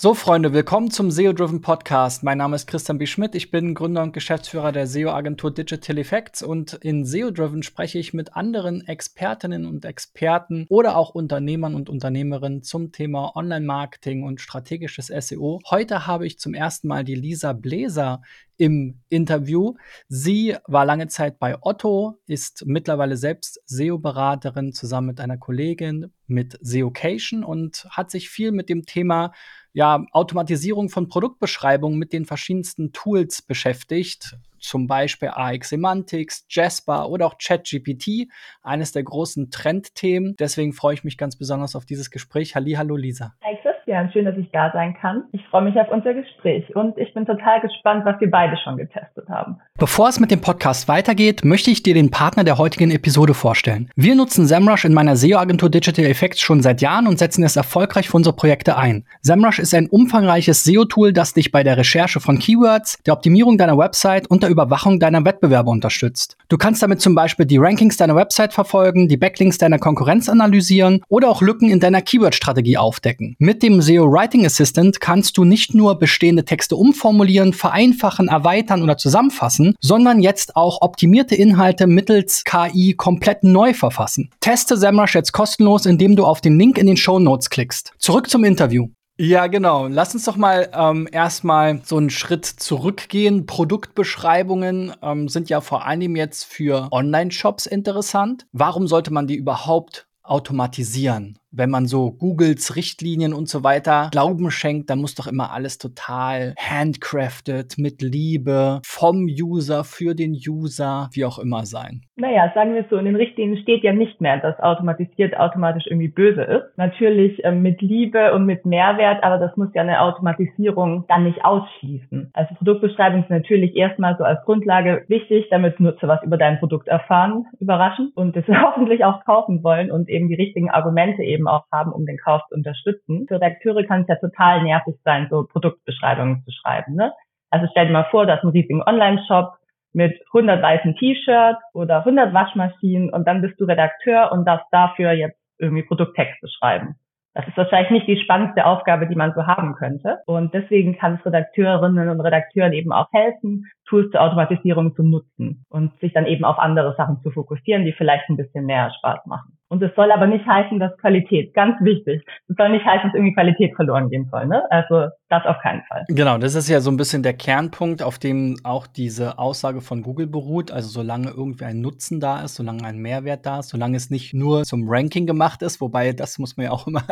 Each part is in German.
So, Freunde, willkommen zum SEO-Driven Podcast. Mein Name ist Christian B. Schmidt. Ich bin Gründer und Geschäftsführer der SEO-Agentur Digital Effects und in SEO-Driven spreche ich mit anderen Expertinnen und Experten oder auch Unternehmern und Unternehmerinnen zum Thema Online-Marketing und strategisches SEO. Heute habe ich zum ersten Mal die Lisa Bläser im Interview. Sie war lange Zeit bei Otto, ist mittlerweile selbst SEO-Beraterin zusammen mit einer Kollegin mit SEOcation und hat sich viel mit dem Thema ja, Automatisierung von Produktbeschreibungen mit den verschiedensten Tools beschäftigt, zum Beispiel AX Semantics, Jasper oder auch ChatGPT, eines der großen Trendthemen. Deswegen freue ich mich ganz besonders auf dieses Gespräch. Halli, hallo Lisa. Hi Christian, schön, dass ich da sein kann. Ich freue mich auf unser Gespräch und ich bin total gespannt, was wir beide schon getestet haben. Bevor es mit dem Podcast weitergeht, möchte ich dir den Partner der heutigen Episode vorstellen. Wir nutzen SEMrush in meiner SEO-Agentur Digital Effects schon seit Jahren und setzen es erfolgreich für unsere Projekte ein. SEMrush ist ein umfangreiches SEO-Tool, das dich bei der Recherche von Keywords, der Optimierung deiner Website und der Überwachung deiner Wettbewerber unterstützt. Du kannst damit zum Beispiel die Rankings deiner Website verfolgen, die Backlinks deiner Konkurrenz analysieren oder auch Lücken in deiner Keyword-Strategie aufdecken. Mit dem SEO Writing Assistant kannst du nicht nur bestehende Texte umformulieren, vereinfachen, erweitern oder zusammenfassen, sondern jetzt auch optimierte Inhalte mittels KI komplett neu verfassen. Teste SEMrush jetzt kostenlos, indem du auf den Link in den Show Notes klickst. Zurück zum Interview. Ja, genau. Lass uns doch mal ähm, erstmal so einen Schritt zurückgehen. Produktbeschreibungen ähm, sind ja vor allem jetzt für Online-Shops interessant. Warum sollte man die überhaupt automatisieren? Wenn man so Googles Richtlinien und so weiter Glauben schenkt, dann muss doch immer alles total handcrafted, mit Liebe, vom User, für den User, wie auch immer sein. Naja, sagen wir es so, in den Richtlinien steht ja nicht mehr, dass automatisiert automatisch irgendwie böse ist. Natürlich äh, mit Liebe und mit Mehrwert, aber das muss ja eine Automatisierung dann nicht ausschließen. Also Produktbeschreibung ist natürlich erstmal so als Grundlage wichtig, damit Nutzer was über dein Produkt erfahren, überraschen und es hoffentlich auch kaufen wollen und eben die richtigen Argumente eben eben auch haben, um den Kauf zu unterstützen. Für Redakteure kann es ja total nervig sein, so Produktbeschreibungen zu schreiben. Ne? Also stell dir mal vor, du hast einen riesigen Online-Shop mit 100 weißen T-Shirts oder 100 Waschmaschinen und dann bist du Redakteur und darfst dafür jetzt irgendwie Produkttexte schreiben. Das ist wahrscheinlich nicht die spannendste Aufgabe, die man so haben könnte. Und deswegen kann es Redakteurinnen und Redakteuren eben auch helfen, Tools zur Automatisierung zu nutzen und sich dann eben auf andere Sachen zu fokussieren, die vielleicht ein bisschen mehr Spaß machen. Und es soll aber nicht heißen, dass Qualität, ganz wichtig, es soll nicht heißen, dass irgendwie Qualität verloren gehen soll. Ne? Also das auf keinen Fall. Genau, das ist ja so ein bisschen der Kernpunkt, auf dem auch diese Aussage von Google beruht. Also solange irgendwie ein Nutzen da ist, solange ein Mehrwert da ist, solange es nicht nur zum Ranking gemacht ist, wobei das muss man ja auch immer,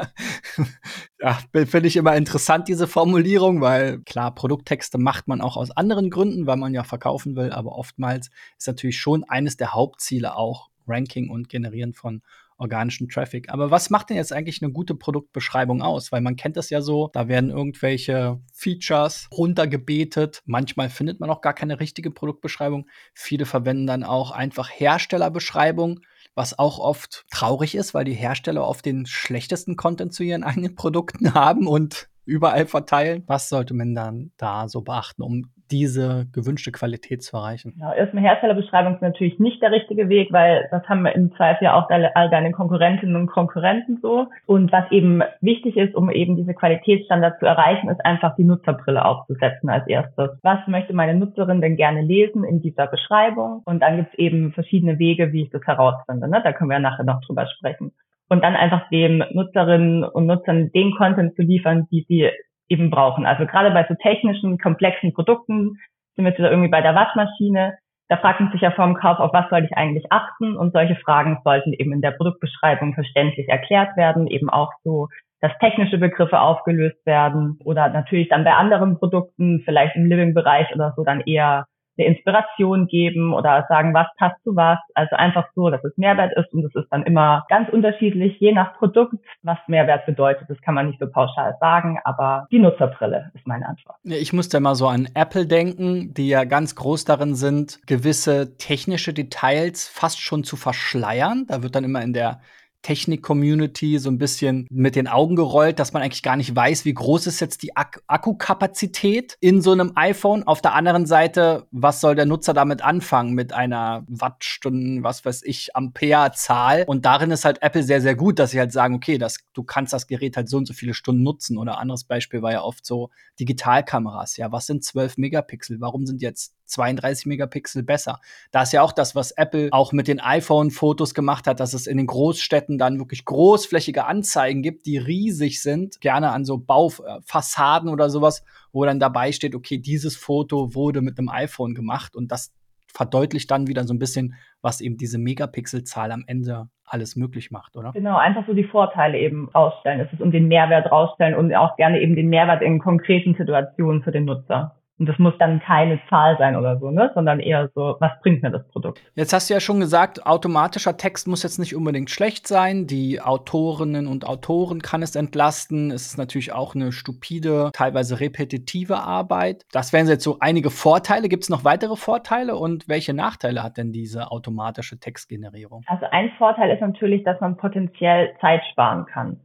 ja, finde ich immer interessant, diese Formulierung, weil klar, Produkttexte macht man auch aus anderen Gründen, weil man ja verkaufen will, aber oftmals ist natürlich schon eines der Hauptziele auch Ranking und Generieren von organischen Traffic. Aber was macht denn jetzt eigentlich eine gute Produktbeschreibung aus? Weil man kennt das ja so, da werden irgendwelche Features runtergebetet. Manchmal findet man auch gar keine richtige Produktbeschreibung. Viele verwenden dann auch einfach Herstellerbeschreibung, was auch oft traurig ist, weil die Hersteller oft den schlechtesten Content zu ihren eigenen Produkten haben und überall verteilen. Was sollte man dann da so beachten, um diese gewünschte Qualität zu erreichen? Ja, erstmal Herstellerbeschreibung ist natürlich nicht der richtige Weg, weil das haben wir im Zweifel ja auch all deine Konkurrentinnen und Konkurrenten so. Und was eben wichtig ist, um eben diese Qualitätsstandards zu erreichen, ist einfach die Nutzerbrille aufzusetzen als erstes. Was möchte meine Nutzerin denn gerne lesen in dieser Beschreibung? Und dann gibt es eben verschiedene Wege, wie ich das herausfinde. Ne? Da können wir ja nachher noch drüber sprechen und dann einfach dem Nutzerinnen und Nutzern den Content zu liefern, die sie eben brauchen. Also gerade bei so technischen, komplexen Produkten sind wir jetzt irgendwie bei der Waschmaschine. Da fragt man sich ja vor dem Kauf, auf was soll ich eigentlich achten? Und solche Fragen sollten eben in der Produktbeschreibung verständlich erklärt werden, eben auch so, dass technische Begriffe aufgelöst werden oder natürlich dann bei anderen Produkten, vielleicht im Living-Bereich oder so, dann eher eine Inspiration geben oder sagen, was passt zu was. Also einfach so, dass es Mehrwert ist und es ist dann immer ganz unterschiedlich, je nach Produkt, was Mehrwert bedeutet. Das kann man nicht so pauschal sagen, aber die Nutzerbrille ist meine Antwort. Ich musste mal so an Apple denken, die ja ganz groß darin sind, gewisse technische Details fast schon zu verschleiern. Da wird dann immer in der Technik-Community so ein bisschen mit den Augen gerollt, dass man eigentlich gar nicht weiß, wie groß ist jetzt die Ak Akkukapazität in so einem iPhone. Auf der anderen Seite, was soll der Nutzer damit anfangen mit einer Wattstunden, was weiß ich, Ampere-Zahl? Und darin ist halt Apple sehr, sehr gut, dass sie halt sagen, okay, das, du kannst das Gerät halt so und so viele Stunden nutzen. Oder anderes Beispiel war ja oft so Digitalkameras. Ja, was sind 12 Megapixel? Warum sind jetzt 32 Megapixel besser? Da ist ja auch das, was Apple auch mit den iPhone-Fotos gemacht hat, dass es in den Großstädten dann wirklich großflächige Anzeigen gibt, die riesig sind, gerne an so Baufassaden oder sowas, wo dann dabei steht, okay, dieses Foto wurde mit einem iPhone gemacht und das verdeutlicht dann wieder so ein bisschen, was eben diese Megapixelzahl am Ende alles möglich macht, oder? Genau, einfach so die Vorteile eben rausstellen. Es ist um den Mehrwert rausstellen und auch gerne eben den Mehrwert in konkreten Situationen für den Nutzer. Und das muss dann keine Zahl sein oder so, ne? sondern eher so, was bringt mir das Produkt? Jetzt hast du ja schon gesagt, automatischer Text muss jetzt nicht unbedingt schlecht sein. Die Autorinnen und Autoren kann es entlasten. Es ist natürlich auch eine stupide, teilweise repetitive Arbeit. Das wären jetzt so einige Vorteile. Gibt es noch weitere Vorteile und welche Nachteile hat denn diese automatische Textgenerierung? Also ein Vorteil ist natürlich, dass man potenziell Zeit sparen kann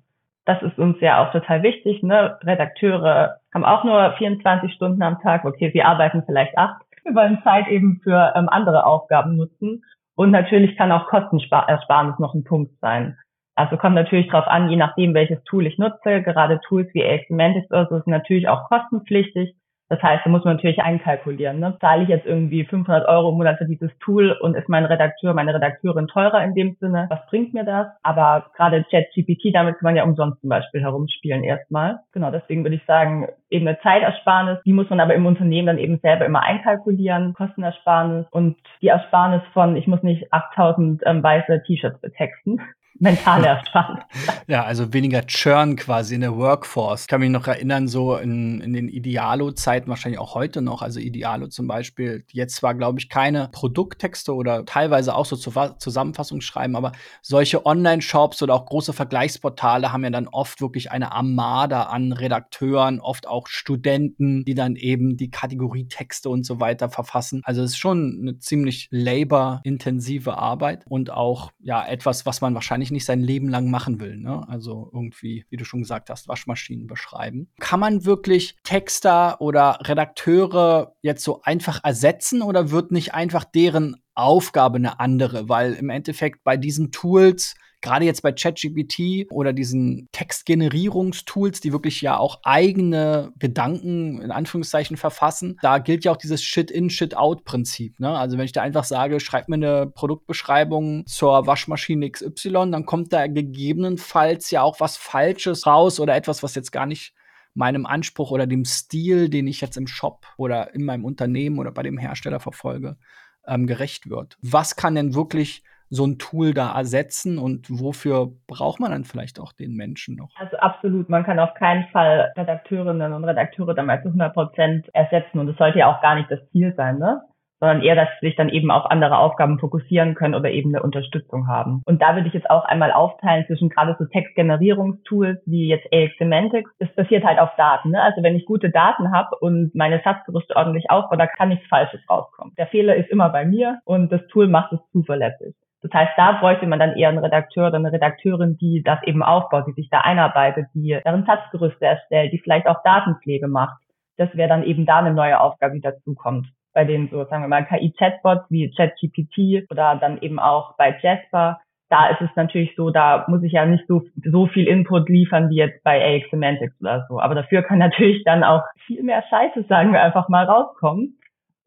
das ist uns ja auch total wichtig. Ne? Redakteure haben auch nur 24 Stunden am Tag. Okay, sie arbeiten vielleicht acht. Wir wollen Zeit eben für ähm, andere Aufgaben nutzen. Und natürlich kann auch Kostenersparnis noch ein Punkt sein. Also kommt natürlich darauf an, je nachdem, welches Tool ich nutze. Gerade Tools wie Semantics oder so sind natürlich auch kostenpflichtig. Das heißt, da muss man natürlich einkalkulieren. Ne? Zahle ich jetzt irgendwie 500 Euro im Monat für dieses Tool und ist mein Redakteur, meine Redakteurin teurer in dem Sinne? Was bringt mir das? Aber gerade ChatGPT, damit kann man ja umsonst zum Beispiel herumspielen erstmal. Genau, deswegen würde ich sagen, eben eine Zeitersparnis, die muss man aber im Unternehmen dann eben selber immer einkalkulieren, Kostenersparnis und die Ersparnis von, ich muss nicht 8000 ähm, weiße T-Shirts betexten mental Ersparnis. ja, also weniger Churn quasi in der Workforce. Ich kann mich noch erinnern, so in, in den Idealo-Zeiten, wahrscheinlich auch heute noch, also Idealo zum Beispiel, jetzt zwar, glaube ich, keine Produkttexte oder teilweise auch so Zusammenfassungen schreiben, aber solche Online-Shops oder auch große Vergleichsportale haben ja dann oft wirklich eine Armada an Redakteuren, oft auch Studenten, die dann eben die Kategorietexte und so weiter verfassen. Also es ist schon eine ziemlich labor-intensive Arbeit und auch ja etwas, was man wahrscheinlich wahrscheinlich nicht sein Leben lang machen will. Ne? Also irgendwie, wie du schon gesagt hast, Waschmaschinen beschreiben. Kann man wirklich Texter oder Redakteure jetzt so einfach ersetzen oder wird nicht einfach deren Aufgabe eine andere? Weil im Endeffekt bei diesen Tools gerade jetzt bei ChatGPT oder diesen Textgenerierungstools, die wirklich ja auch eigene Gedanken in Anführungszeichen verfassen, da gilt ja auch dieses Shit-in, Shit-out-Prinzip. Ne? Also wenn ich da einfach sage, schreib mir eine Produktbeschreibung zur Waschmaschine XY, dann kommt da gegebenenfalls ja auch was Falsches raus oder etwas, was jetzt gar nicht meinem Anspruch oder dem Stil, den ich jetzt im Shop oder in meinem Unternehmen oder bei dem Hersteller verfolge, ähm, gerecht wird. Was kann denn wirklich so ein Tool da ersetzen und wofür braucht man dann vielleicht auch den Menschen noch? Also absolut, man kann auf keinen Fall Redakteurinnen und Redakteure damals zu 100 Prozent ersetzen und das sollte ja auch gar nicht das Ziel sein, ne? sondern eher, dass sie sich dann eben auf andere Aufgaben fokussieren können oder eben eine Unterstützung haben. Und da würde ich jetzt auch einmal aufteilen zwischen gerade so Textgenerierungstools wie jetzt AX Semantics. Das basiert halt auf Daten. Ne? Also wenn ich gute Daten habe und meine Satzgerüste ordentlich aufbaue, da kann nichts Falsches rauskommen. Der Fehler ist immer bei mir und das Tool macht es zuverlässig. Das heißt, da bräuchte man dann eher einen Redakteur oder eine Redakteurin, die das eben aufbaut, die sich da einarbeitet, die deren Satzgerüste erstellt, die vielleicht auch Datenpflege macht. Das wäre dann eben da eine neue Aufgabe, die dazukommt. Bei den so, sagen wir mal, KI-Chatbots wie ChatGPT oder dann eben auch bei Jasper, da ist es natürlich so, da muss ich ja nicht so, so viel Input liefern wie jetzt bei AX Semantics oder so. Aber dafür kann natürlich dann auch viel mehr Scheiße, sagen wir einfach mal, rauskommen.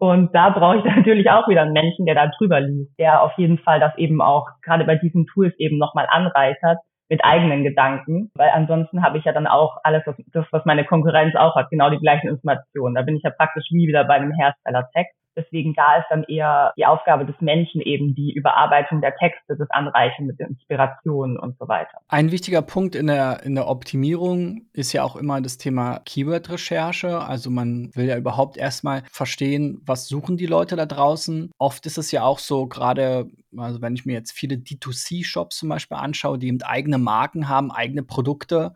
Und da brauche ich natürlich auch wieder einen Menschen, der da drüber liest, der auf jeden Fall das eben auch gerade bei diesen Tools eben nochmal anreichert mit eigenen Gedanken, weil ansonsten habe ich ja dann auch alles, was, das, was meine Konkurrenz auch hat, genau die gleichen Informationen. Da bin ich ja praktisch wie wieder bei einem Hersteller Text. Deswegen da ist dann eher die Aufgabe des Menschen eben die Überarbeitung der Texte, das Anreichen mit Inspirationen und so weiter. Ein wichtiger Punkt in der, in der Optimierung ist ja auch immer das Thema Keyword-Recherche. Also man will ja überhaupt erstmal verstehen, was suchen die Leute da draußen. Oft ist es ja auch so, gerade, also wenn ich mir jetzt viele D2C-Shops zum Beispiel anschaue, die eben eigene Marken haben, eigene Produkte,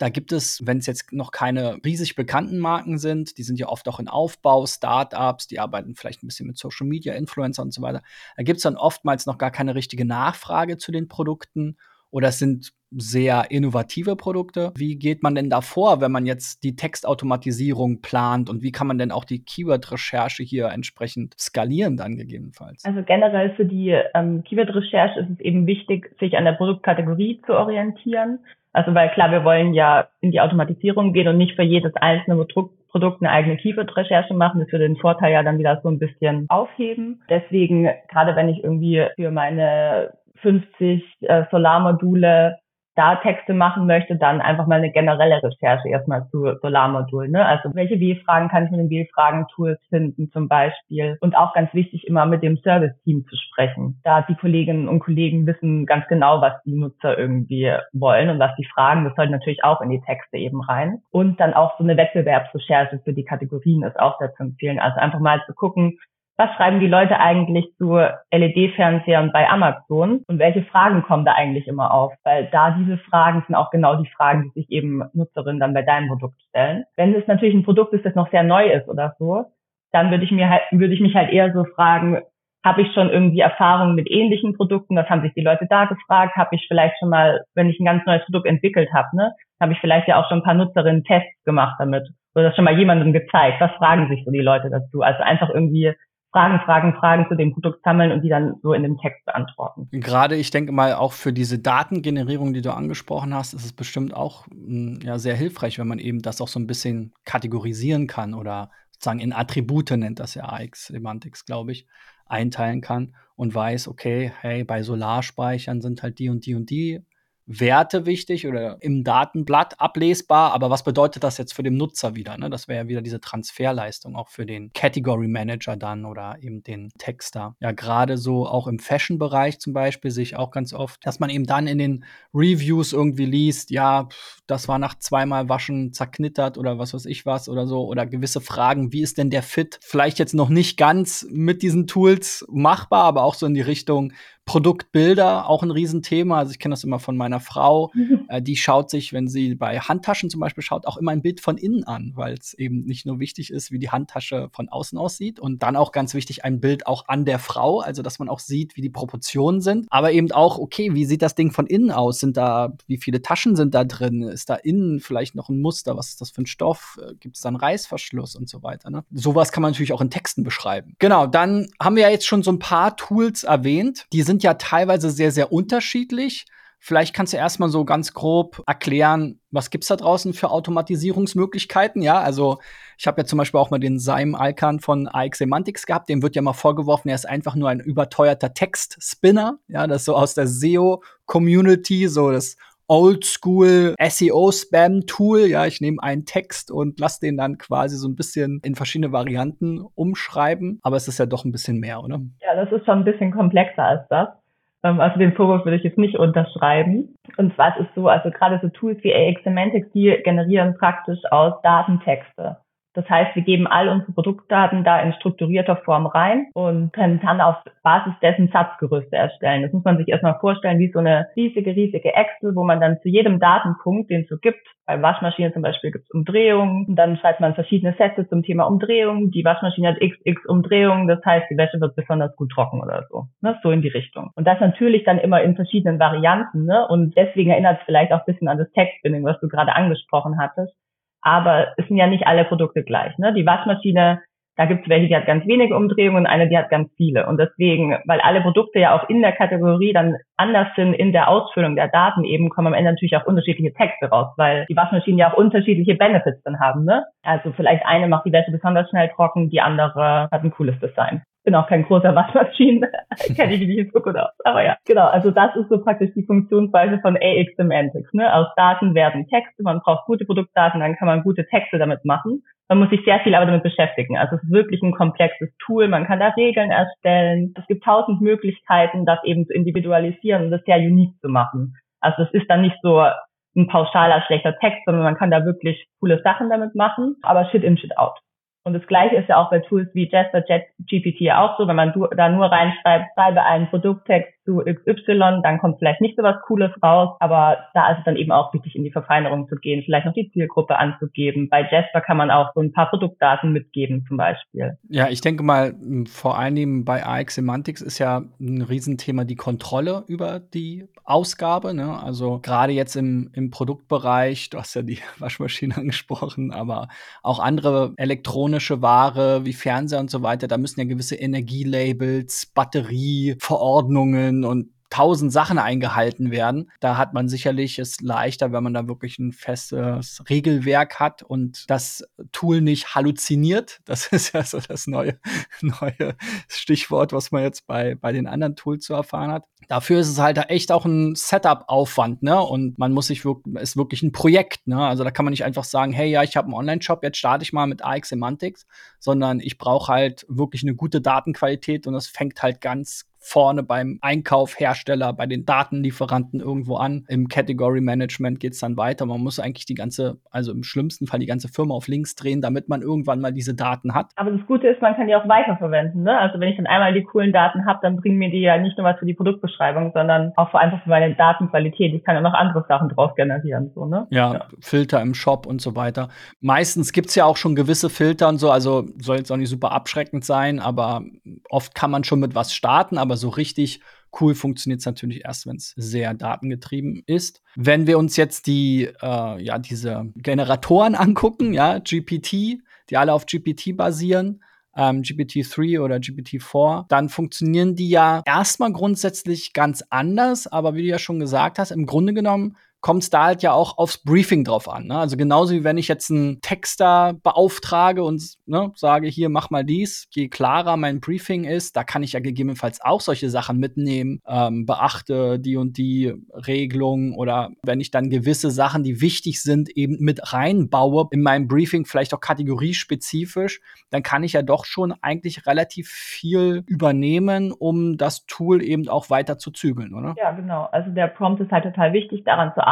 da gibt es, wenn es jetzt noch keine riesig bekannten Marken sind, die sind ja oft auch in Aufbau, Startups, die arbeiten vielleicht ein bisschen mit Social Media, Influencer und so weiter. Da gibt es dann oftmals noch gar keine richtige Nachfrage zu den Produkten. oder es sind sehr innovative Produkte. Wie geht man denn da wenn man jetzt die Textautomatisierung plant und wie kann man denn auch die Keyword-Recherche hier entsprechend skalieren dann gegebenenfalls? Also generell für die ähm, Keyword-Recherche ist es eben wichtig, sich an der Produktkategorie zu orientieren. Also weil klar, wir wollen ja in die Automatisierung gehen und nicht für jedes einzelne Produkt Produkt eine eigene Keyword-Recherche machen. Das würde den Vorteil ja dann wieder so ein bisschen aufheben. Deswegen, gerade wenn ich irgendwie für meine 50 äh, Solarmodule da Texte machen möchte, dann einfach mal eine generelle Recherche erstmal zu Solarmodulen. Ne? Also welche W-Fragen kann ich mit den W-Fragen-Tools finden zum Beispiel? Und auch ganz wichtig, immer mit dem Service-Team zu sprechen. Da die Kolleginnen und Kollegen wissen ganz genau, was die Nutzer irgendwie wollen und was die fragen. Das sollte natürlich auch in die Texte eben rein. Und dann auch so eine Wettbewerbsrecherche für die Kategorien ist auch sehr zu empfehlen. Also einfach mal zu gucken, was schreiben die Leute eigentlich zu LED-Fernsehern bei Amazon und welche Fragen kommen da eigentlich immer auf? Weil da diese Fragen sind auch genau die Fragen, die sich eben Nutzerinnen dann bei deinem Produkt stellen. Wenn es natürlich ein Produkt ist, das noch sehr neu ist oder so, dann würde ich mir halt, würde ich mich halt eher so fragen, habe ich schon irgendwie Erfahrungen mit ähnlichen Produkten? Das haben sich die Leute da gefragt. Habe ich vielleicht schon mal, wenn ich ein ganz neues Produkt entwickelt habe, ne, habe ich vielleicht ja auch schon ein paar Nutzerinnen Tests gemacht damit oder das schon mal jemandem gezeigt. Was fragen sich so die Leute dazu? Also einfach irgendwie Fragen, Fragen, Fragen zu dem Produkt sammeln und die dann so in dem Text beantworten. Gerade, ich denke mal, auch für diese Datengenerierung, die du angesprochen hast, ist es bestimmt auch hm, ja, sehr hilfreich, wenn man eben das auch so ein bisschen kategorisieren kann oder sozusagen in Attribute nennt das ja AX Semantics, glaube ich, einteilen kann und weiß, okay, hey, bei Solarspeichern sind halt die und die und die Werte wichtig oder im Datenblatt ablesbar, aber was bedeutet das jetzt für den Nutzer wieder? Ne? Das wäre ja wieder diese Transferleistung auch für den Category Manager dann oder eben den Texter. Ja, gerade so auch im Fashion-Bereich zum Beispiel sehe ich auch ganz oft, dass man eben dann in den Reviews irgendwie liest, ja, das war nach zweimal Waschen zerknittert oder was weiß ich was oder so oder gewisse Fragen, wie ist denn der Fit? Vielleicht jetzt noch nicht ganz mit diesen Tools machbar, aber auch so in die Richtung, Produktbilder, auch ein Riesenthema. Also ich kenne das immer von meiner Frau. Mhm. Äh, die schaut sich, wenn sie bei Handtaschen zum Beispiel schaut, auch immer ein Bild von innen an, weil es eben nicht nur wichtig ist, wie die Handtasche von außen aussieht. Und dann auch ganz wichtig, ein Bild auch an der Frau, also dass man auch sieht, wie die Proportionen sind. Aber eben auch, okay, wie sieht das Ding von innen aus? Sind da, wie viele Taschen sind da drin? Ist da innen vielleicht noch ein Muster? Was ist das für ein Stoff? Äh, Gibt es da einen Reißverschluss und so weiter? Ne? Sowas kann man natürlich auch in Texten beschreiben. Genau, dann haben wir ja jetzt schon so ein paar Tools erwähnt. Die sind ja teilweise sehr, sehr unterschiedlich. Vielleicht kannst du erstmal so ganz grob erklären, was gibt's da draußen für Automatisierungsmöglichkeiten? Ja, also ich habe ja zum Beispiel auch mal den Saim Alkan von AX Semantics gehabt. Dem wird ja mal vorgeworfen, er ist einfach nur ein überteuerter Textspinner. Ja, das so aus der SEO-Community, so das Oldschool SEO-Spam-Tool. Ja, ich nehme einen Text und lasse den dann quasi so ein bisschen in verschiedene Varianten umschreiben. Aber es ist ja doch ein bisschen mehr, oder? Ja, das ist schon ein bisschen komplexer als das. Ähm, also den Vorwurf würde ich jetzt nicht unterschreiben. Und zwar ist es so, also gerade so Tools wie AX Semantics, die generieren praktisch aus Datentexte. Das heißt, wir geben all unsere Produktdaten da in strukturierter Form rein und können dann auf Basis dessen Satzgerüste erstellen. Das muss man sich erstmal vorstellen, wie so eine riesige, riesige Excel, wo man dann zu jedem Datenpunkt, den es so gibt, bei Waschmaschinen zum Beispiel gibt es Umdrehungen, und dann schreibt man verschiedene Sätze zum Thema Umdrehung. Die Waschmaschine hat xx Umdrehungen, das heißt, die Wäsche wird besonders gut trocken oder so. Ne? So in die Richtung. Und das natürlich dann immer in verschiedenen Varianten. Ne? Und deswegen erinnert es vielleicht auch ein bisschen an das Textbinding, was du gerade angesprochen hattest aber es sind ja nicht alle Produkte gleich. Ne? Die Waschmaschine, da gibt es welche, die hat ganz wenige Umdrehungen und eine, die hat ganz viele. Und deswegen, weil alle Produkte ja auch in der Kategorie dann anders sind in der Ausfüllung der Daten eben, kommen am Ende natürlich auch unterschiedliche Texte raus, weil die Waschmaschinen ja auch unterschiedliche Benefits dann haben. Ne? Also vielleicht eine macht die Wäsche besonders schnell trocken, die andere hat ein cooles Design bin auch kein großer Waschmaschinen, kenne ich nicht so gut aus. Aber ja, genau. Also das ist so praktisch die Funktionsweise von AX Semantics. Ne? Aus Daten werden Texte. Man braucht gute Produktdaten, dann kann man gute Texte damit machen. Man muss sich sehr viel aber damit beschäftigen. Also es ist wirklich ein komplexes Tool. Man kann da Regeln erstellen. Es gibt tausend Möglichkeiten, das eben zu individualisieren und das sehr unique zu machen. Also es ist dann nicht so ein pauschaler schlechter Text, sondern man kann da wirklich coole Sachen damit machen. Aber Shit in, Shit out. Und das Gleiche ist ja auch bei Tools wie Jasper, GPT ja auch so, wenn man da nur reinschreibt, schreibe einen Produkttext zu XY, dann kommt vielleicht nicht so was Cooles raus, aber da ist es dann eben auch wichtig, in die Verfeinerung zu gehen, vielleicht noch die Zielgruppe anzugeben. Bei Jasper kann man auch so ein paar Produktdaten mitgeben zum Beispiel. Ja, ich denke mal, vor allem bei AX Semantics ist ja ein Riesenthema die Kontrolle über die Ausgabe. Ne? Also gerade jetzt im, im Produktbereich, du hast ja die Waschmaschine angesprochen, aber auch andere elektronische Ware wie Fernseher und so weiter, da müssen ja gewisse Energielabels, Batterieverordnungen und tausend Sachen eingehalten werden. Da hat man sicherlich es leichter, wenn man da wirklich ein festes Regelwerk hat und das Tool nicht halluziniert. Das ist ja so das neue, neue Stichwort, was man jetzt bei, bei den anderen Tools zu erfahren hat. Dafür ist es halt echt auch ein Setup-Aufwand, ne? Und man muss sich wirklich, ist wirklich ein Projekt, ne? Also da kann man nicht einfach sagen, hey, ja, ich habe einen Online-Shop, jetzt starte ich mal mit AX Semantics, sondern ich brauche halt wirklich eine gute Datenqualität und das fängt halt ganz vorne beim Einkauf, Hersteller, bei den Datenlieferanten irgendwo an. Im Category Management geht es dann weiter. Man muss eigentlich die ganze, also im schlimmsten Fall die ganze Firma auf links drehen, damit man irgendwann mal diese Daten hat. Aber das Gute ist, man kann die auch weiterverwenden. Ne? Also wenn ich dann einmal die coolen Daten habe, dann bringen mir die ja nicht nur was für die Produktbeschreibung, sondern auch vor allem für meine Datenqualität. Ich kann ja noch andere Sachen drauf generieren. So, ne? ja, ja, Filter im Shop und so weiter. Meistens gibt es ja auch schon gewisse Filter und so, also soll jetzt auch nicht super abschreckend sein, aber oft kann man schon mit was starten, aber aber so richtig cool funktioniert es natürlich erst, wenn es sehr datengetrieben ist. Wenn wir uns jetzt die, äh, ja, diese Generatoren angucken, ja, GPT, die alle auf GPT basieren, ähm, GPT-3 oder GPT-4, dann funktionieren die ja erstmal grundsätzlich ganz anders, aber wie du ja schon gesagt hast, im Grunde genommen kommt es da halt ja auch aufs Briefing drauf an. Ne? Also genauso wie wenn ich jetzt einen Texter beauftrage und ne, sage, hier mach mal dies, je klarer mein Briefing ist, da kann ich ja gegebenenfalls auch solche Sachen mitnehmen, ähm, beachte die und die Regelung oder wenn ich dann gewisse Sachen, die wichtig sind, eben mit reinbaue in meinem Briefing, vielleicht auch kategoriespezifisch, dann kann ich ja doch schon eigentlich relativ viel übernehmen, um das Tool eben auch weiter zu zügeln, oder? Ja, genau. Also der Prompt ist halt total wichtig, daran zu arbeiten,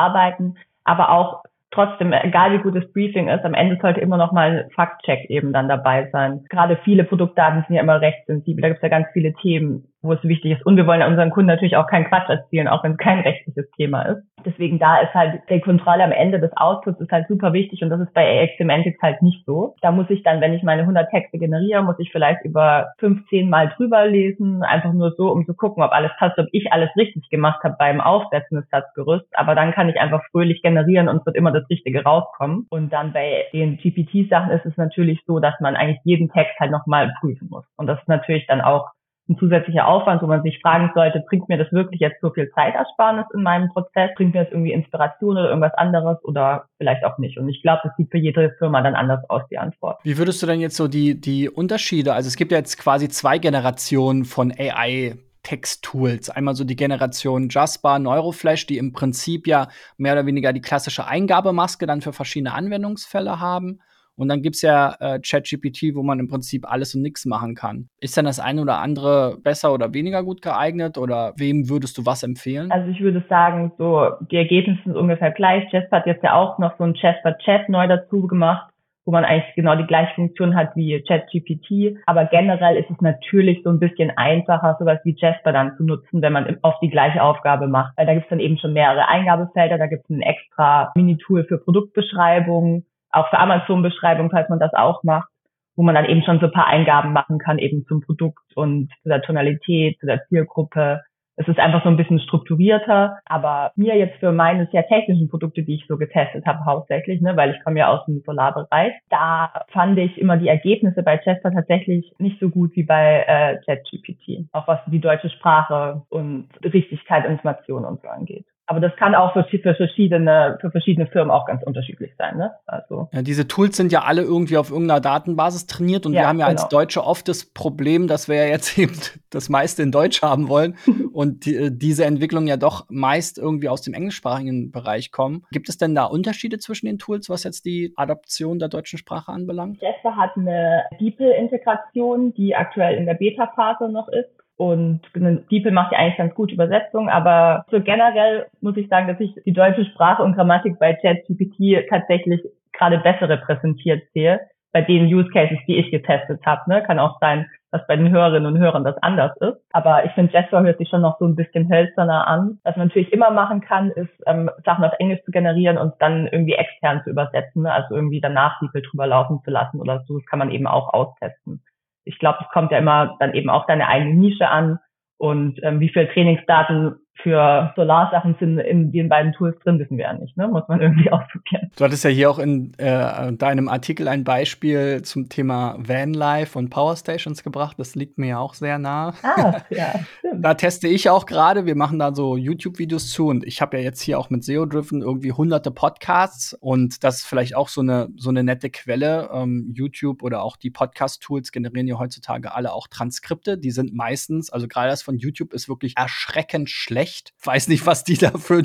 aber auch trotzdem, egal wie gut das Briefing ist, am Ende sollte immer noch mal ein Faktcheck eben dann dabei sein. Gerade viele Produktdaten sind ja immer recht sensibel, da gibt es ja ganz viele Themen, wo es wichtig ist. Und wir wollen unseren Kunden natürlich auch keinen Quatsch erzielen, auch wenn es kein rechtliches Thema ist. Deswegen da ist halt die Kontrolle am Ende des Outputs ist halt super wichtig und das ist bei AX Semantics halt nicht so. Da muss ich dann, wenn ich meine 100 Texte generiere, muss ich vielleicht über 15 Mal drüber lesen, einfach nur so, um zu gucken, ob alles passt, ob ich alles richtig gemacht habe beim Aufsetzen des Satzgerüsts. Aber dann kann ich einfach fröhlich generieren und es wird immer das Richtige rauskommen. Und dann bei den GPT-Sachen ist es natürlich so, dass man eigentlich jeden Text halt nochmal prüfen muss. Und das ist natürlich dann auch ein zusätzlicher Aufwand, wo man sich fragen sollte, bringt mir das wirklich jetzt so viel Zeitersparnis in meinem Prozess? Bringt mir das irgendwie Inspiration oder irgendwas anderes oder vielleicht auch nicht? Und ich glaube, das sieht für jede Firma dann anders aus, die Antwort. Wie würdest du denn jetzt so die, die Unterschiede, also es gibt ja jetzt quasi zwei Generationen von AI Texttools. Einmal so die Generation Jasper, Neuroflash, die im Prinzip ja mehr oder weniger die klassische Eingabemaske dann für verschiedene Anwendungsfälle haben. Und dann gibt's ja äh, ChatGPT, wo man im Prinzip alles und nichts machen kann. Ist dann das eine oder andere besser oder weniger gut geeignet oder wem würdest du was empfehlen? Also ich würde sagen, so die Ergebnisse sind ungefähr gleich. Jasper hat jetzt ja auch noch so ein Jasper Chat neu dazu gemacht wo man eigentlich genau die gleiche Funktion hat wie ChatGPT. Aber generell ist es natürlich so ein bisschen einfacher, sowas wie Jasper dann zu nutzen, wenn man auf die gleiche Aufgabe macht. Weil da gibt es dann eben schon mehrere Eingabefelder, da gibt es ein extra Mini-Tool für Produktbeschreibungen auch für Amazon-Beschreibung, falls man das auch macht, wo man dann eben schon so ein paar Eingaben machen kann, eben zum Produkt und zu der Tonalität, zu der Zielgruppe. Es ist einfach so ein bisschen strukturierter, aber mir jetzt für meine sehr technischen Produkte, die ich so getestet habe, hauptsächlich, ne, weil ich komme ja aus dem Solarbereich, da fand ich immer die Ergebnisse bei Chester tatsächlich nicht so gut wie bei äh, ChatGPT, auch was die deutsche Sprache und Richtigkeit, Information und so angeht. Aber das kann auch für, für, verschiedene, für verschiedene Firmen auch ganz unterschiedlich sein. Ne? Also. Ja, diese Tools sind ja alle irgendwie auf irgendeiner Datenbasis trainiert und ja, wir haben ja genau. als Deutsche oft das Problem, dass wir ja jetzt eben das meiste in Deutsch haben wollen und die, äh, diese Entwicklung ja doch meist irgendwie aus dem englischsprachigen Bereich kommen. Gibt es denn da Unterschiede zwischen den Tools, was jetzt die Adoption der deutschen Sprache anbelangt? Jester hat eine DeepL-Integration, die aktuell in der Beta-Phase noch ist. Und DeepL macht ja eigentlich ganz gut Übersetzung, aber so generell muss ich sagen, dass ich die deutsche Sprache und Grammatik bei ChatGPT tatsächlich gerade besser repräsentiert sehe. bei den Use Cases, die ich getestet habe. Ne? Kann auch sein, dass bei den Hörerinnen und Hörern das anders ist. Aber ich finde, Jasper hört sich schon noch so ein bisschen hölzerner an. Was man natürlich immer machen kann, ist, ähm, Sachen auf Englisch zu generieren und dann irgendwie extern zu übersetzen. Ne? Also irgendwie danach DeepL drüber laufen zu lassen oder so. Das kann man eben auch austesten. Ich glaube, es kommt ja immer dann eben auch deine eigene Nische an und ähm, wie viel Trainingsdaten für Solarsachen sind in den beiden Tools drin, wissen wir ja nicht. Ne? Muss man irgendwie ausprobieren. Du hattest ja hier auch in äh, deinem Artikel ein Beispiel zum Thema Vanlife und Powerstations gebracht. Das liegt mir ja auch sehr nah. Ah, ja, stimmt. da teste ich auch gerade. Wir machen da so YouTube-Videos zu und ich habe ja jetzt hier auch mit SEO Driven irgendwie hunderte Podcasts und das ist vielleicht auch so eine, so eine nette Quelle. Ähm, YouTube oder auch die Podcast-Tools generieren ja heutzutage alle auch Transkripte. Die sind meistens, also gerade das von YouTube ist wirklich erschreckend schlecht schlecht. Weiß nicht, was die da für,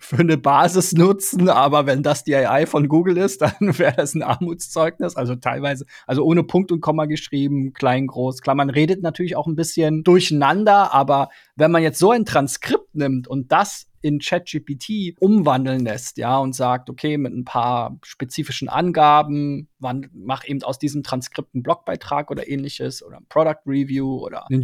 für eine Basis nutzen, aber wenn das die AI von Google ist, dann wäre das ein Armutszeugnis. Also teilweise, also ohne Punkt und Komma geschrieben, klein, groß. Klar, man redet natürlich auch ein bisschen durcheinander, aber wenn man jetzt so ein Transkript nimmt und das in ChatGPT umwandeln lässt, ja, und sagt, okay, mit ein paar spezifischen Angaben, wann mach eben aus diesem Transkript einen Blogbeitrag oder ähnliches oder ein Product Review oder ein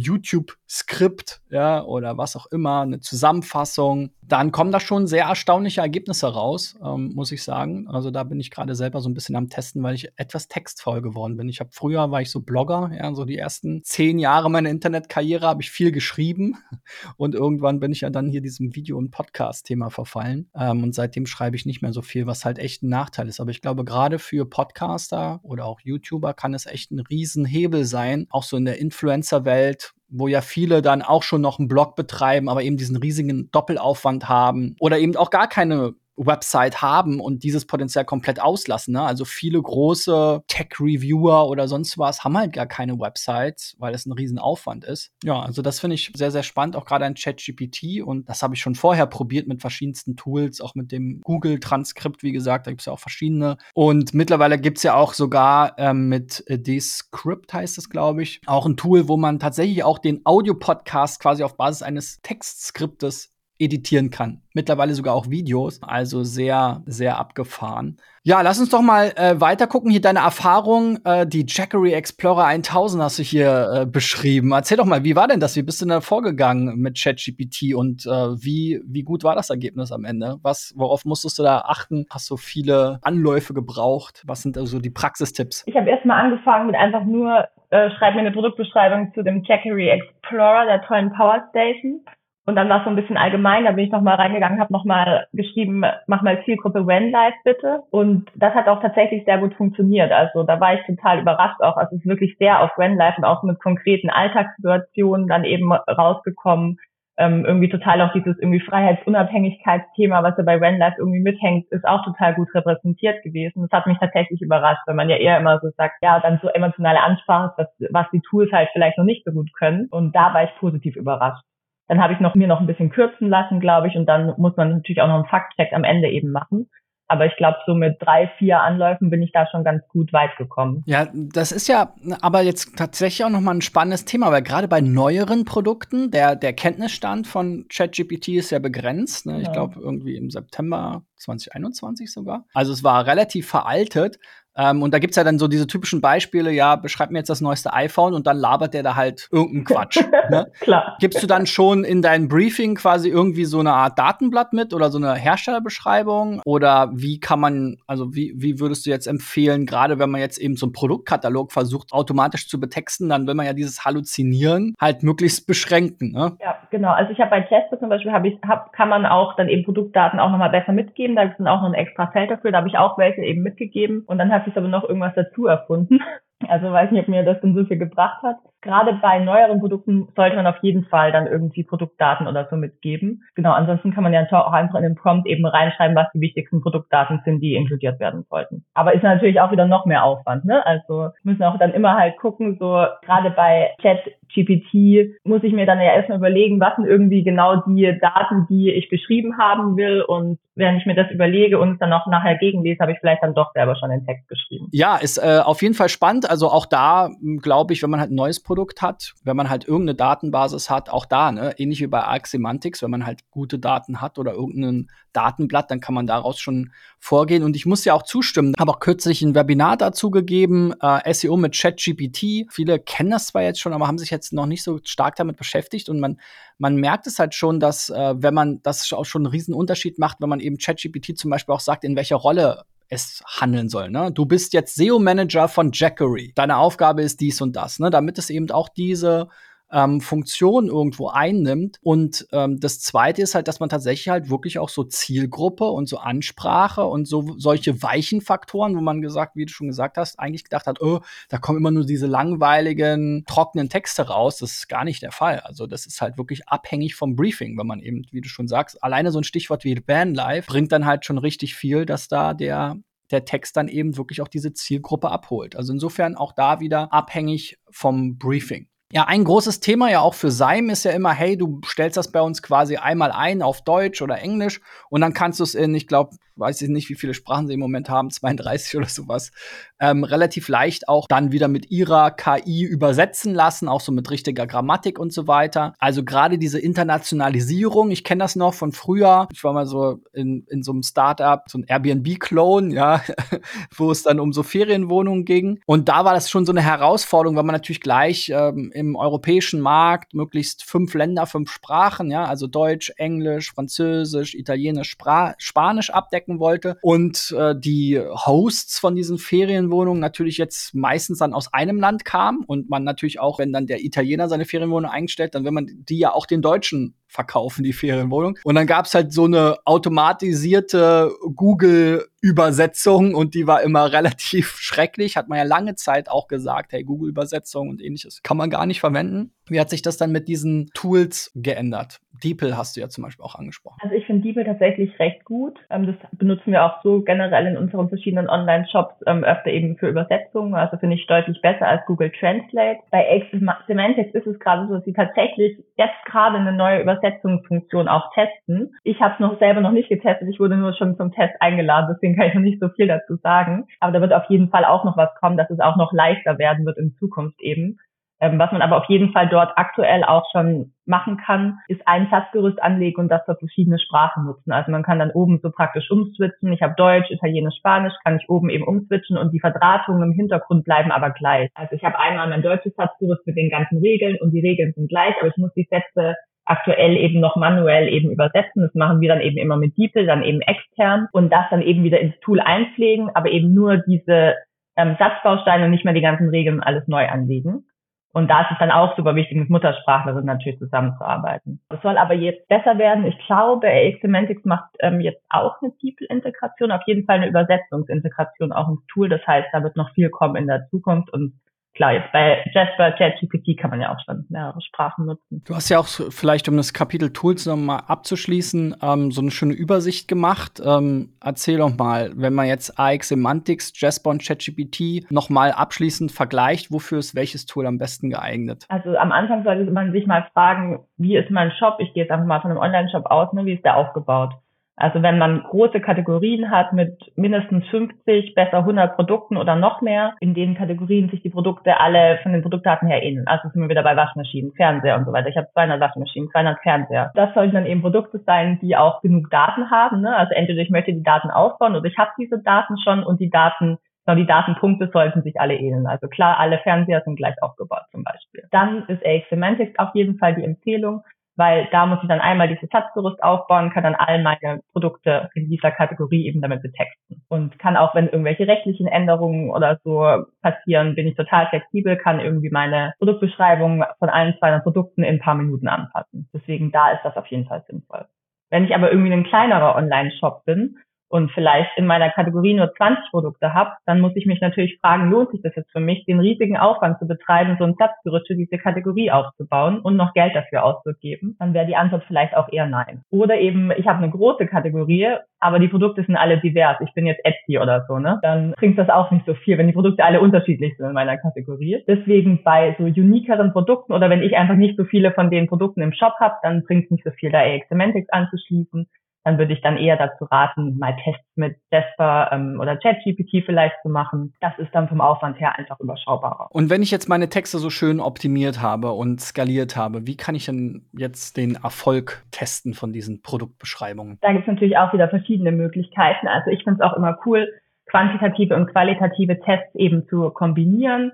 YouTube-Skript, ja, oder was auch immer, eine Zusammenfassung, dann kommen da schon sehr erstaunliche Ergebnisse raus, ähm, muss ich sagen. Also da bin ich gerade selber so ein bisschen am Testen, weil ich etwas textvoll geworden bin. Ich habe früher war ich so Blogger, ja, so die ersten zehn Jahre meiner Internetkarriere habe ich viel geschrieben und irgendwann bin ich ja dann hier diesem Video- und Podcast Podcast-Thema verfallen. Ähm, und seitdem schreibe ich nicht mehr so viel, was halt echt ein Nachteil ist. Aber ich glaube, gerade für Podcaster oder auch YouTuber kann es echt ein Riesenhebel sein, auch so in der Influencer-Welt, wo ja viele dann auch schon noch einen Blog betreiben, aber eben diesen riesigen Doppelaufwand haben oder eben auch gar keine Website haben und dieses Potenzial komplett auslassen. Ne? Also viele große Tech-Reviewer oder sonst was haben halt gar keine Websites, weil es ein Riesenaufwand ist. Ja, also das finde ich sehr, sehr spannend, auch gerade ein ChatGPT und das habe ich schon vorher probiert mit verschiedensten Tools, auch mit dem Google-Transkript, wie gesagt, da gibt es ja auch verschiedene. Und mittlerweile gibt es ja auch sogar ähm, mit äh, Descript heißt es, glaube ich, auch ein Tool, wo man tatsächlich auch den Audio-Podcast quasi auf Basis eines Textskriptes editieren kann. Mittlerweile sogar auch Videos. Also sehr, sehr abgefahren. Ja, lass uns doch mal äh, weiter gucken. Hier deine Erfahrung. Äh, die Jackery Explorer 1000 hast du hier äh, beschrieben. Erzähl doch mal, wie war denn das? Wie bist du denn da vorgegangen mit ChatGPT und äh, wie, wie gut war das Ergebnis am Ende? Was, worauf musstest du da achten? Hast du viele Anläufe gebraucht? Was sind also die Praxistipps? Ich habe erstmal angefangen mit einfach nur, äh, schreib mir eine Produktbeschreibung zu dem Jackery Explorer, der tollen Power Station. Und dann war es so ein bisschen allgemein, da bin ich nochmal reingegangen, habe nochmal geschrieben, mach mal Zielgruppe When Live bitte. Und das hat auch tatsächlich sehr gut funktioniert. Also da war ich total überrascht auch. Also es ist wirklich sehr auf When Live und auch mit konkreten Alltagssituationen dann eben rausgekommen. Ähm, irgendwie total auch dieses irgendwie Freiheitsunabhängigkeitsthema, was ja bei When Life irgendwie mithängt, ist auch total gut repräsentiert gewesen. Das hat mich tatsächlich überrascht, weil man ja eher immer so sagt, ja, dann so emotionale Ansprache, was die Tools halt vielleicht noch nicht so gut können. Und da war ich positiv überrascht. Dann habe ich noch mir noch ein bisschen kürzen lassen, glaube ich, und dann muss man natürlich auch noch einen Faktcheck am Ende eben machen. Aber ich glaube, so mit drei, vier Anläufen bin ich da schon ganz gut weit gekommen. Ja, das ist ja aber jetzt tatsächlich auch noch mal ein spannendes Thema, weil gerade bei neueren Produkten, der, der Kenntnisstand von ChatGPT ist ja begrenzt. Ne? Ich glaube, irgendwie im September 2021 sogar. Also es war relativ veraltet. Ähm, und da gibt's ja dann so diese typischen Beispiele, ja, beschreib mir jetzt das neueste iPhone und dann labert der da halt irgendeinen Quatsch. ne? Klar. Gibst du dann schon in deinem Briefing quasi irgendwie so eine Art Datenblatt mit oder so eine Herstellerbeschreibung? Oder wie kann man, also wie, wie würdest du jetzt empfehlen, gerade wenn man jetzt eben so einen Produktkatalog versucht, automatisch zu betexten, dann will man ja dieses Halluzinieren halt möglichst beschränken. Ne? Ja, genau. Also ich habe bei Tesla zum Beispiel, hab ich, hab, kann man auch dann eben Produktdaten auch nochmal besser mitgeben. Da ist dann auch noch ein extra Feld dafür. Da habe ich auch welche eben mitgegeben. Und dann hat sich aber noch irgendwas dazu erfunden. Also weiß nicht, ob mir das denn so viel gebracht hat. Gerade bei neueren Produkten sollte man auf jeden Fall dann irgendwie Produktdaten oder so mitgeben. Genau, ansonsten kann man ja auch einfach in den Prompt eben reinschreiben, was die wichtigsten Produktdaten sind, die inkludiert werden sollten. Aber ist natürlich auch wieder noch mehr Aufwand, ne? Also müssen auch dann immer halt gucken, so gerade bei Chat GPT muss ich mir dann ja erstmal überlegen, was sind irgendwie genau die Daten, die ich beschrieben haben will. Und wenn ich mir das überlege und es dann auch nachher gegenlese, habe ich vielleicht dann doch selber schon den Text geschrieben. Ja, ist äh, auf jeden Fall spannend. Also auch da glaube ich, wenn man halt ein neues Produkt hat, wenn man halt irgendeine Datenbasis hat, auch da, ne, ähnlich wie bei Arc Semantics, wenn man halt gute Daten hat oder irgendeinen Datenblatt, dann kann man daraus schon vorgehen. Und ich muss ja auch zustimmen, habe auch kürzlich ein Webinar dazu gegeben, äh, SEO mit ChatGPT. Viele kennen das zwar jetzt schon, aber haben sich jetzt noch nicht so stark damit beschäftigt. Und man, man merkt es halt schon, dass äh, wenn man das auch schon einen riesen Unterschied macht, wenn man eben ChatGPT zum Beispiel auch sagt, in welcher Rolle es handeln soll. Ne? Du bist jetzt SEO-Manager von Jackery. Deine Aufgabe ist dies und das, ne? damit es eben auch diese ähm, Funktion irgendwo einnimmt. Und ähm, das Zweite ist halt, dass man tatsächlich halt wirklich auch so Zielgruppe und so Ansprache und so solche weichen Faktoren, wo man gesagt, wie du schon gesagt hast, eigentlich gedacht hat, oh, da kommen immer nur diese langweiligen, trockenen Texte raus. Das ist gar nicht der Fall. Also das ist halt wirklich abhängig vom Briefing, wenn man eben, wie du schon sagst, alleine so ein Stichwort wie Ban Live bringt dann halt schon richtig viel, dass da der der Text dann eben wirklich auch diese Zielgruppe abholt. Also insofern auch da wieder abhängig vom Briefing. Ja, ein großes Thema ja auch für Seim ist ja immer, hey, du stellst das bei uns quasi einmal ein auf Deutsch oder Englisch und dann kannst du es in, ich glaube, weiß ich nicht, wie viele Sprachen sie im Moment haben, 32 oder sowas, ähm, relativ leicht auch dann wieder mit ihrer KI übersetzen lassen, auch so mit richtiger Grammatik und so weiter. Also gerade diese Internationalisierung, ich kenne das noch von früher. Ich war mal so in, in so einem Startup, so ein Airbnb-Clone, ja, wo es dann um so Ferienwohnungen ging. Und da war das schon so eine Herausforderung, weil man natürlich gleich ähm, im europäischen Markt möglichst fünf Länder, fünf Sprachen, ja, also Deutsch, Englisch, Französisch, Italienisch, Spra Spanisch abdecken wollte. Und äh, die Hosts von diesen Ferienwohnungen natürlich jetzt meistens dann aus einem Land kamen und man natürlich auch, wenn dann der Italiener seine Ferienwohnung einstellt, dann will man die ja auch den Deutschen verkaufen, die Ferienwohnung. Und dann gab's halt so eine automatisierte Google-Übersetzung und die war immer relativ schrecklich. Hat man ja lange Zeit auch gesagt, hey, Google-Übersetzung und ähnliches kann man gar nicht verwenden. Wie hat sich das dann mit diesen Tools geändert? DeepL hast du ja zum Beispiel auch angesprochen. Also ich finde DeepL tatsächlich recht gut. Ähm, das benutzen wir auch so generell in unseren verschiedenen Online-Shops ähm, öfter eben für Übersetzungen. Also finde ich deutlich besser als Google Translate. Bei Semantics ist es gerade so, dass sie tatsächlich jetzt gerade eine neue Übersetzungsfunktion auch testen. Ich habe es noch selber noch nicht getestet. Ich wurde nur schon zum Test eingeladen, deswegen kann ich noch nicht so viel dazu sagen. Aber da wird auf jeden Fall auch noch was kommen, dass es auch noch leichter werden wird in Zukunft eben. Ähm, was man aber auf jeden Fall dort aktuell auch schon machen kann, ist ein Satzgerüst anlegen und das für verschiedene Sprachen nutzen. Also man kann dann oben so praktisch umswitchen. Ich habe Deutsch, Italienisch, Spanisch, kann ich oben eben umswitchen und die Verdrahtungen im Hintergrund bleiben aber gleich. Also ich habe einmal mein deutsches Satzgerüst mit den ganzen Regeln und die Regeln sind gleich, aber ich muss die Sätze aktuell eben noch manuell eben übersetzen. Das machen wir dann eben immer mit DeepL, dann eben extern und das dann eben wieder ins Tool einpflegen, aber eben nur diese ähm, Satzbausteine und nicht mehr die ganzen Regeln alles neu anlegen. Und da ist es dann auch super wichtig, mit Muttersprachlerinnen natürlich zusammenzuarbeiten. Es soll aber jetzt besser werden. Ich glaube, AX Semantics macht ähm, jetzt auch eine People-Integration, auf jeden Fall eine Übersetzungsintegration auch ins Tool. Das heißt, da wird noch viel kommen in der Zukunft und klar, jetzt bei Jasper, ChatGPT kann man ja auch schon mehrere Sprachen nutzen. Du hast ja auch vielleicht, um das Kapitel Tools nochmal abzuschließen, ähm, so eine schöne Übersicht gemacht. Ähm, erzähl doch mal, wenn man jetzt AX Semantics, Jasper und ChatGPT nochmal abschließend vergleicht, wofür ist welches Tool am besten geeignet? Also am Anfang sollte man sich mal fragen, wie ist mein Shop? Ich gehe jetzt einfach mal von einem Online-Shop aus, ne? wie ist der aufgebaut? Also wenn man große Kategorien hat mit mindestens 50, besser 100 Produkten oder noch mehr, in denen Kategorien sich die Produkte alle von den Produktdaten her ähneln. Also sind wir wieder bei Waschmaschinen, Fernseher und so weiter. Ich habe 200 Waschmaschinen, 200 Fernseher. Das sollten dann eben Produkte sein, die auch genug Daten haben. Ne? Also entweder ich möchte die Daten aufbauen oder ich habe diese Daten schon und die Daten Genau, die Datenpunkte sollten sich alle ähneln. Also klar, alle Fernseher sind gleich aufgebaut zum Beispiel. Dann ist AX Semantics auf jeden Fall die Empfehlung weil da muss ich dann einmal dieses Satzgerüst aufbauen, kann dann all meine Produkte in dieser Kategorie eben damit betexten. Und kann auch, wenn irgendwelche rechtlichen Änderungen oder so passieren, bin ich total flexibel, kann irgendwie meine Produktbeschreibung von allen 200 Produkten in ein paar Minuten anpassen. Deswegen da ist das auf jeden Fall sinnvoll. Wenn ich aber irgendwie ein kleinerer Online-Shop bin und vielleicht in meiner Kategorie nur 20 Produkte habe, dann muss ich mich natürlich fragen, lohnt sich das jetzt für mich, den riesigen Aufwand zu betreiben, so ein Satzgerüst für diese Kategorie aufzubauen und noch Geld dafür auszugeben? Dann wäre die Antwort vielleicht auch eher nein. Oder eben, ich habe eine große Kategorie, aber die Produkte sind alle divers. Ich bin jetzt Etsy oder so, ne? Dann bringt das auch nicht so viel, wenn die Produkte alle unterschiedlich sind in meiner Kategorie. Deswegen bei so unikeren Produkten oder wenn ich einfach nicht so viele von den Produkten im Shop habe, dann bringt es nicht so viel, da AX Semantics anzuschließen dann würde ich dann eher dazu raten, mal Tests mit Jasper ähm, oder ChatGPT vielleicht zu machen. Das ist dann vom Aufwand her einfach überschaubarer. Und wenn ich jetzt meine Texte so schön optimiert habe und skaliert habe, wie kann ich denn jetzt den Erfolg testen von diesen Produktbeschreibungen? Da gibt es natürlich auch wieder verschiedene Möglichkeiten. Also ich finde es auch immer cool, quantitative und qualitative Tests eben zu kombinieren.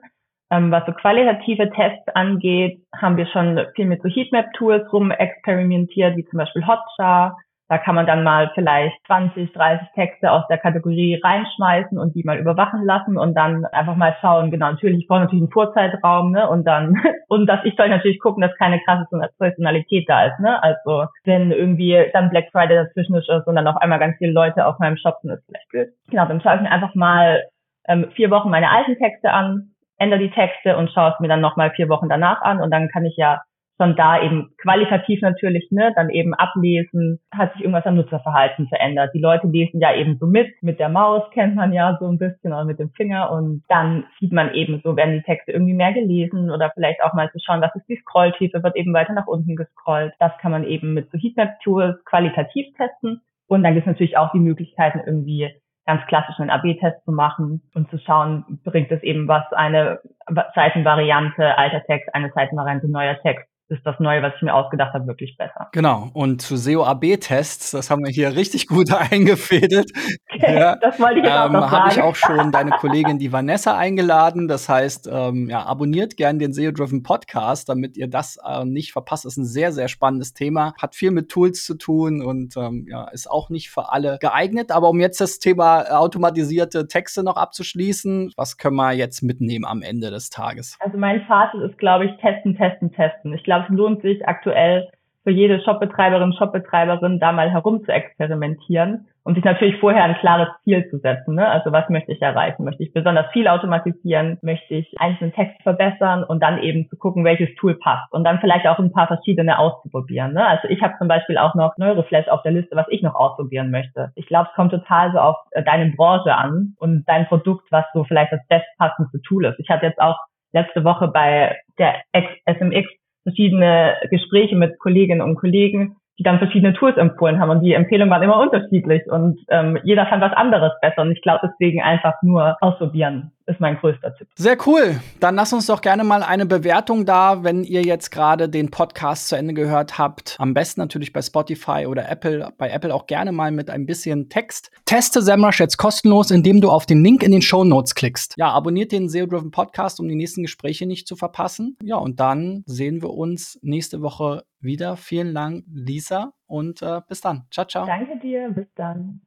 Ähm, was so qualitative Tests angeht, haben wir schon viel mit so Heatmap-Tools rum experimentiert, wie zum Beispiel Hotjar da kann man dann mal vielleicht 20, 30 Texte aus der Kategorie reinschmeißen und die mal überwachen lassen und dann einfach mal schauen, genau, natürlich, ich brauche natürlich einen Vorzeitraum, ne, und dann, und dass ich soll natürlich gucken, dass keine krasse Saisonalität da ist, ne, also wenn irgendwie dann Black Friday dazwischen ist und dann auf einmal ganz viele Leute auf meinem Shop sind, ist vielleicht blöd. Genau, dann schaue ich mir einfach mal ähm, vier Wochen meine alten Texte an, ändere die Texte und schaue es mir dann nochmal vier Wochen danach an und dann kann ich ja schon da eben qualitativ natürlich, ne, dann eben ablesen, hat sich irgendwas am Nutzerverhalten verändert. Die Leute lesen ja eben so mit, mit der Maus kennt man ja so ein bisschen oder mit dem Finger und dann sieht man eben so, werden die Texte irgendwie mehr gelesen oder vielleicht auch mal zu schauen, was ist die Scrolltiefe, wird eben weiter nach unten gescrollt. Das kann man eben mit so Heatmap-Tools qualitativ testen und dann gibt es natürlich auch die Möglichkeiten irgendwie ganz klassischen AB-Test zu machen und zu schauen, bringt es eben was, eine Seitenvariante, alter Text, eine Seitenvariante, neuer Text ist das Neue, was ich mir ausgedacht habe, wirklich besser. Genau. Und zu SEO-AB-Tests, das haben wir hier richtig gut eingefädelt. Okay, ja, das wollte ich jetzt ähm, auch Habe ich auch schon deine Kollegin, die Vanessa, eingeladen. Das heißt, ähm, ja, abonniert gerne den SEO-Driven Podcast, damit ihr das äh, nicht verpasst. Das ist ein sehr, sehr spannendes Thema. Hat viel mit Tools zu tun und ähm, ja, ist auch nicht für alle geeignet. Aber um jetzt das Thema automatisierte Texte noch abzuschließen, was können wir jetzt mitnehmen am Ende des Tages? Also mein Fazit ist, glaube ich, testen, testen, testen. Ich glaube, glaube, es lohnt sich aktuell für jede Shopbetreiberin, Shopbetreiberin da mal herum zu experimentieren und sich natürlich vorher ein klares Ziel zu setzen. Ne? Also was möchte ich erreichen? Möchte ich besonders viel automatisieren? Möchte ich einzelnen Text verbessern und dann eben zu gucken, welches Tool passt und dann vielleicht auch ein paar verschiedene auszuprobieren. Ne? Also ich habe zum Beispiel auch noch Neuroflash auf der Liste, was ich noch ausprobieren möchte. Ich glaube, es kommt total so auf äh, deine Branche an und dein Produkt, was so vielleicht das bestpassendste Tool ist. Ich hatte jetzt auch letzte Woche bei der SMX verschiedene Gespräche mit Kolleginnen und Kollegen, die dann verschiedene Tools empfohlen haben. Und die Empfehlungen waren immer unterschiedlich. Und ähm, jeder fand was anderes besser. Und ich glaube deswegen einfach nur ausprobieren ist mein größter Tipp. Sehr cool. Dann lass uns doch gerne mal eine Bewertung da, wenn ihr jetzt gerade den Podcast zu Ende gehört habt. Am besten natürlich bei Spotify oder Apple. Bei Apple auch gerne mal mit ein bisschen Text. Teste SEMrush jetzt kostenlos, indem du auf den Link in den Show Notes klickst. Ja, abonniert den SEO Driven Podcast, um die nächsten Gespräche nicht zu verpassen. Ja, und dann sehen wir uns nächste Woche wieder. Vielen Dank, Lisa, und äh, bis dann. Ciao, ciao. Danke dir. Bis dann.